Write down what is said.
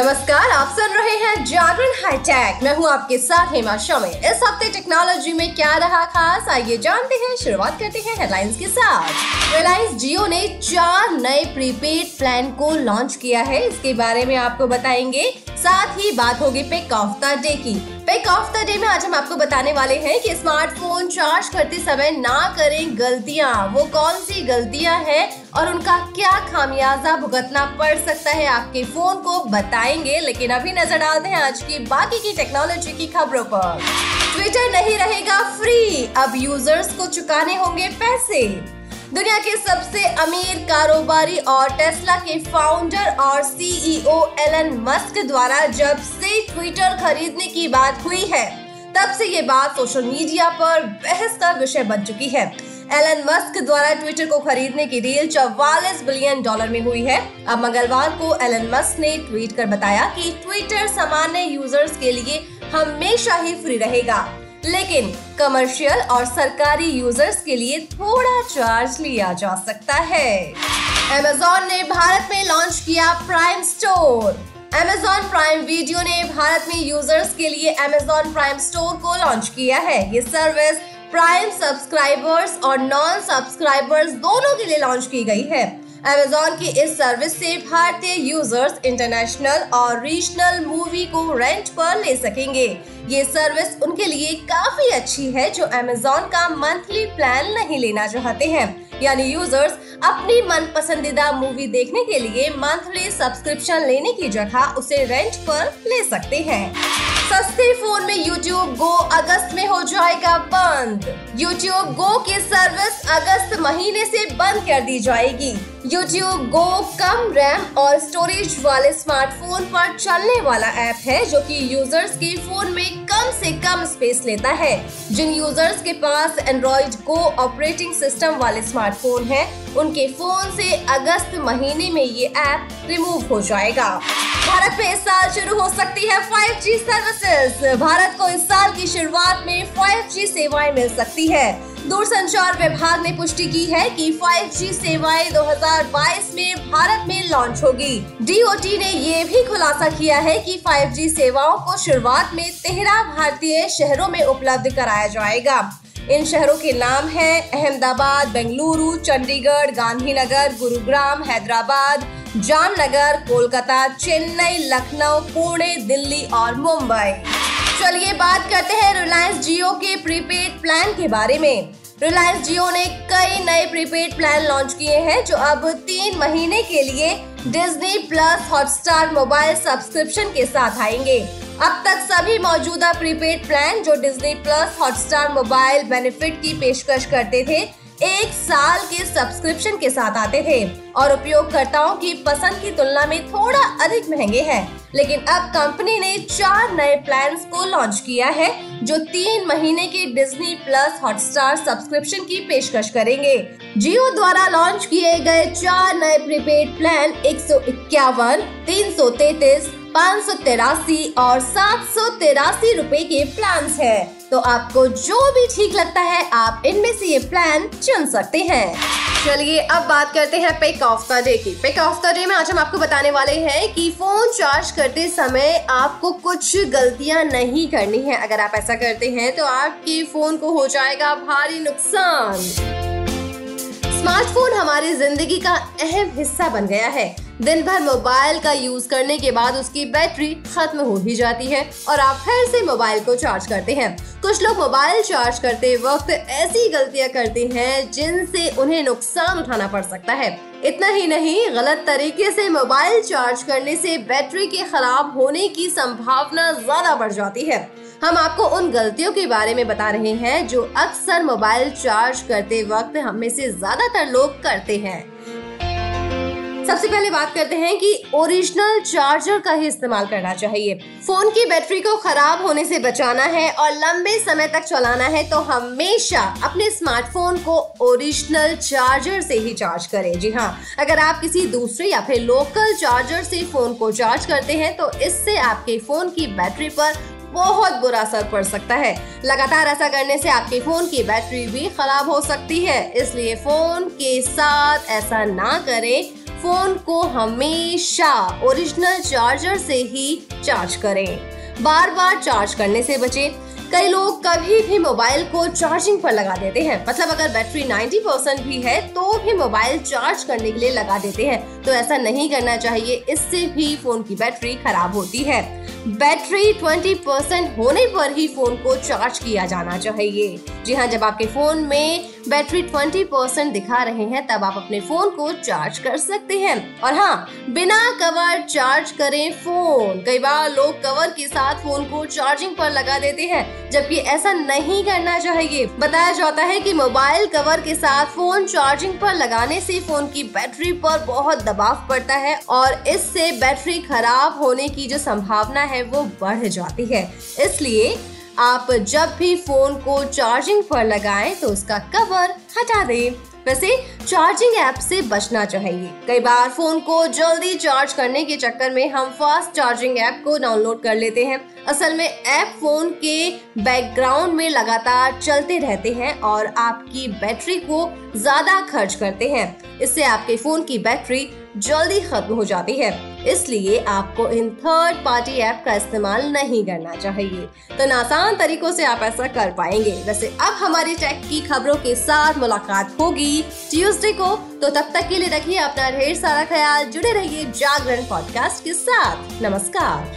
नमस्कार, आप सुन रहे हैं जागरण हाईटेक। मैं हूँ आपके साथ हेमा शमे इस हफ़्ते टेक्नोलॉजी में क्या रहा खास, आइए जानते हैं, शुरुआत करते हैं हेडलाइंस के साथ। रिलायंस जियो ने चार नए प्रीपेड प्लान को लॉन्च किया है। इसके बारे में आपको बताएँगे। साथ ही बात होगी पे द डे की। पिक ऑफ़ द डे में आज हम आपको बताने वाले हैं कि स्मार्टफ़ोन चार्ज करते समय ना करें गलतियाँ। वो कौन सी गलतियाँ हैं और उनका क्या खामियाजा भुगतना पड़ सकता है आपके फ़ोन को बताएँगे, लेकिन अभी नज़र डालते हैं आज की बाकी की टेक्नोलॉजी की खबरों पर। ट्विटर नहीं रहेगा फ्री अब यूज़र्स को चुकाने होंगे पैसे। दुनिया के सबसे अमीर कारोबारी और टेस्ला के फाउंडर और सीईओ एलन मस्क द्वारा जब से ट्विटर खरीदने की बात हुई है, तब से ये बात सोशल मीडिया पर बहस का विषय बन चुकी है। एलन मस्क द्वारा ट्विटर को खरीदने की डील चौवालीस बिलियन डॉलर में हुई है। अब मंगलवार को एलन मस्क ने ट्वीट कर बताया कि ट्विटर सामान्य यूज़र्स के लिए हमेशा ही फ्री रहेगा। लेकिन कमर्शियल और सरकारी यूज़र्स के लिए थोड़ा चार्ज लिया जा सकता है। Amazon ने भारत में लॉन्च किया prime store Amazon prime video ने भारत में यूज़र्स के लिए Amazon प्राइम स्टोर को लॉन्च किया है। ये सर्विस प्राइम सब्सक्राइबर्स और नॉन सब्सक्राइबर्स दोनों के लिए लॉन्च की गई है। अमेजोन की इस सर्विस से भारतीय यूज़र्स इंटरनेशनल और रीजनल मूवी को रेंट पर ले सकेंगे। ये सर्विस उनके लिए काफ़ी अच्छी है जो अमेजोन का मंथली प्लान नहीं लेना चाहते हैं। यानी यूज़र्स अपनी मन पसंदीदा मूवी देखने के लिए मंथली सब्सक्रिप्शन लेने की जगह उसे रेंट पर ले सकते हैं। सस्ते फ़ोन में YouTube Go अगस्त में हो जाएगा बंद। YouTube Go की सर्विस अगस्त महीने से बंद कर दी जाएगी। YouTube Go कम रैम और स्टोरेज वाले स्मार्टफ़ोन पर चलने वाला ऐप है जो कि यूज़र्स के फ़ोन में कम से कम स्पेस लेता है। जिन यूज़र्स के पास एंड्रॉइड गो ऑपरेटिंग सिस्टम वाले स्मार्टफ़ोन हैं, उनके फ़ोन से अगस्त महीने में ये ऐप रिमूव हो जाएगा। भारत में इस साल शुरू हो सकती है 5G सर्विसेज़ भारत को इस साल की शुरुआत में 5G सेवाएँ मिल सकती है। दूरसंचार विभाग ने पुष्टि की है कि 5G सेवाएँ 2022 में भारत में लॉन्च होगी। डीओटी ने ये भी खुलासा किया है कि 5G सेवाओं को शुरुआत में तेरह भारतीय शहरों में उपलब्ध कराया जाएगा। इन शहरों के नाम हैं अहमदाबाद, बेंगलुरु, चंडीगढ़, गांधीनगर, गुरुग्राम, हैदराबाद जामनगर, कोलकाता, चेन्नई, लखनऊ, पुणे, दिल्ली और मुंबई। चलिए बात करते हैं रिलायंस जियो के प्रीपेड प्लान के बारे में। रिलायंस जियो ने कई नए प्रीपेड प्लान लॉन्च किए हैं, जो अब तीन महीने के लिए Disney plus Hotstar mobile subscription के साथ आएँगे। अब तक सभी मौजूदा प्रीपेड प्लान जो Disney plus Hotstar mobile benefit की पेशकश करते थे एक साल के सब्सक्रिप्शन के साथ आते थे और उपयोगकर्ताओं की पसंद की तुलना में थोड़ा अधिक महँगे हैं। लेकिन अब कंपनी ने चार नए प्लान को लॉन्च किया है, जो तीन महीने के डिज्नी प्लस हॉटस्टार सब्सक्रिप्शन की पेशकश करेंगे। जियो द्वारा लॉन्च किए गए चार नए प्रीपेड प्लान एक सौ इक्यावन, तीन सौ तैतीस, पाँच सौ तिरासी और सात सौ तिरासी रूपए के प्लान है। तो आपको जो भी ठीक लगता है, आप इनमें से ये प्लान चुन सकते हैं। चलिए, अब बात करते हैं पिक ऑफ़ द डे की। पिक ऑफ़ द डे में आज हम आपको बताने वाले हैं कि फ़ोन चार्ज करते समय आपको कुछ गलतियाँ नहीं करनी है। अगर आप ऐसा करते हैं तो आपके फ़ोन को हो जाएगा भारी नुकसान। स्मार्टफ़ोन हमारी ज़िंदगी का अहम हिस्सा बन गया है। दिन भर मोबाइल का यूज़ करने के बाद उसकी बैटरी खत्म हो ही जाती है और आप फिर से मोबाइल को चार्ज करते हैं। कुछ लोग मोबाइल चार्ज करते वक्त ऐसी गलतियाँ करते हैं जिनसे उन्हें नुकसान उठाना पड़ सकता है। इतना ही नहीं, गलत तरीके से मोबाइल चार्ज करने से बैटरी के खराब होने की संभावना ज़्यादा बढ़ जाती है। हम आपको उन गलतियों के बारे में बता रहे हैं जो अक्सर मोबाइल चार्ज करते वक्त हम में से ज़्यादातर लोग करते हैं। सबसे पहले बात करते हैं कि ओरिजिनल चार्जर का ही इस्तेमाल करना चाहिए। फ़ोन की बैटरी को खराब होने से बचाना है और लंबे समय तक चलाना है तो हमेशा अपने स्मार्टफ़ोन को ओरिजिनल चार्जर से ही चार्ज करें। जी हाँ अगर आप किसी दूसरे या फिर लोकल चार्जर से फ़ोन को चार्ज करते हैं तो इससे आपके फ़ोन की बैटरी पर बहुत बुरा असर पड़ सकता है। लगातार ऐसा करने से आपके फ़ोन की बैटरी भी खराब हो सकती है, इसलिए फ़ोन के साथ ऐसा ना करें। फ़ोन को हमेशा ओरिजिनल चार्जर से ही चार्ज करें। बार बार चार्ज करने से बचें। कई लोग कभी भी मोबाइल को चार्जिंग पर लगा देते हैं। मतलब अगर बैटरी 90 परसेंट भी है तो भी मोबाइल चार्ज करने के लिए लगा देते हैं। तो ऐसा नहीं करना चाहिए, इससे भी फ़ोन की बैटरी खराब होती है। बैटरी 20 परसेंट होने पर ही फ़ोन को चार्ज किया जाना चाहिए। जी हाँ जब आपके फ़ोन में बैटरी 20 परसेंट दिखा रहे हैं, तब आप अपने फ़ोन को चार्ज कर सकते हैं। और हाँ बिना कवर चार्ज करें फ़ोन कई बार लोग कवर के साथ फ़ोन को चार्जिंग पर लगा देते हैं। जबकि ऐसा नहीं करना चाहिए। बताया जाता है कि मोबाइल कवर के साथ फ़ोन चार्जिंग पर लगाने से फ़ोन की बैटरी पर बहुत दबाव पड़ता है और इससे बैटरी खराब होने की जो संभावना है वो बढ़ जाती है। इसलिए आप जब भी फ़ोन को चार्जिंग पर लगाएँ तो उसका कवर हटा दें। वैसे चार्जिंग ऐप से बचना चाहिए। कई बार फ़ोन को जल्दी चार्ज करने के चक्कर में हम फास्ट चार्जिंग ऐप को डाउनलोड कर लेते हैं। असल में ऐप फ़ोन के बैकग्राउंड में लगातार चलते रहते हैं और आपकी बैटरी को ज़्यादा खर्च करते हैं। इससे आपके फ़ोन की बैटरी जल्दी खत्म हो जाती है। इसलिए आपको इन थर्ड पार्टी ऐप का इस्तेमाल नहीं करना चाहिए। तो आसान तरीकों से आप ऐसा कर पाएँगे। वैसे अब हमारी टेक की खबरों के साथ मुलाकात होगी ट्यूसडे को। तो तब तक के लिए रखिए अपना ढेर सारा ख्याल। जुड़े रहिए जागरण पॉडकास्ट के साथ। नमस्कार।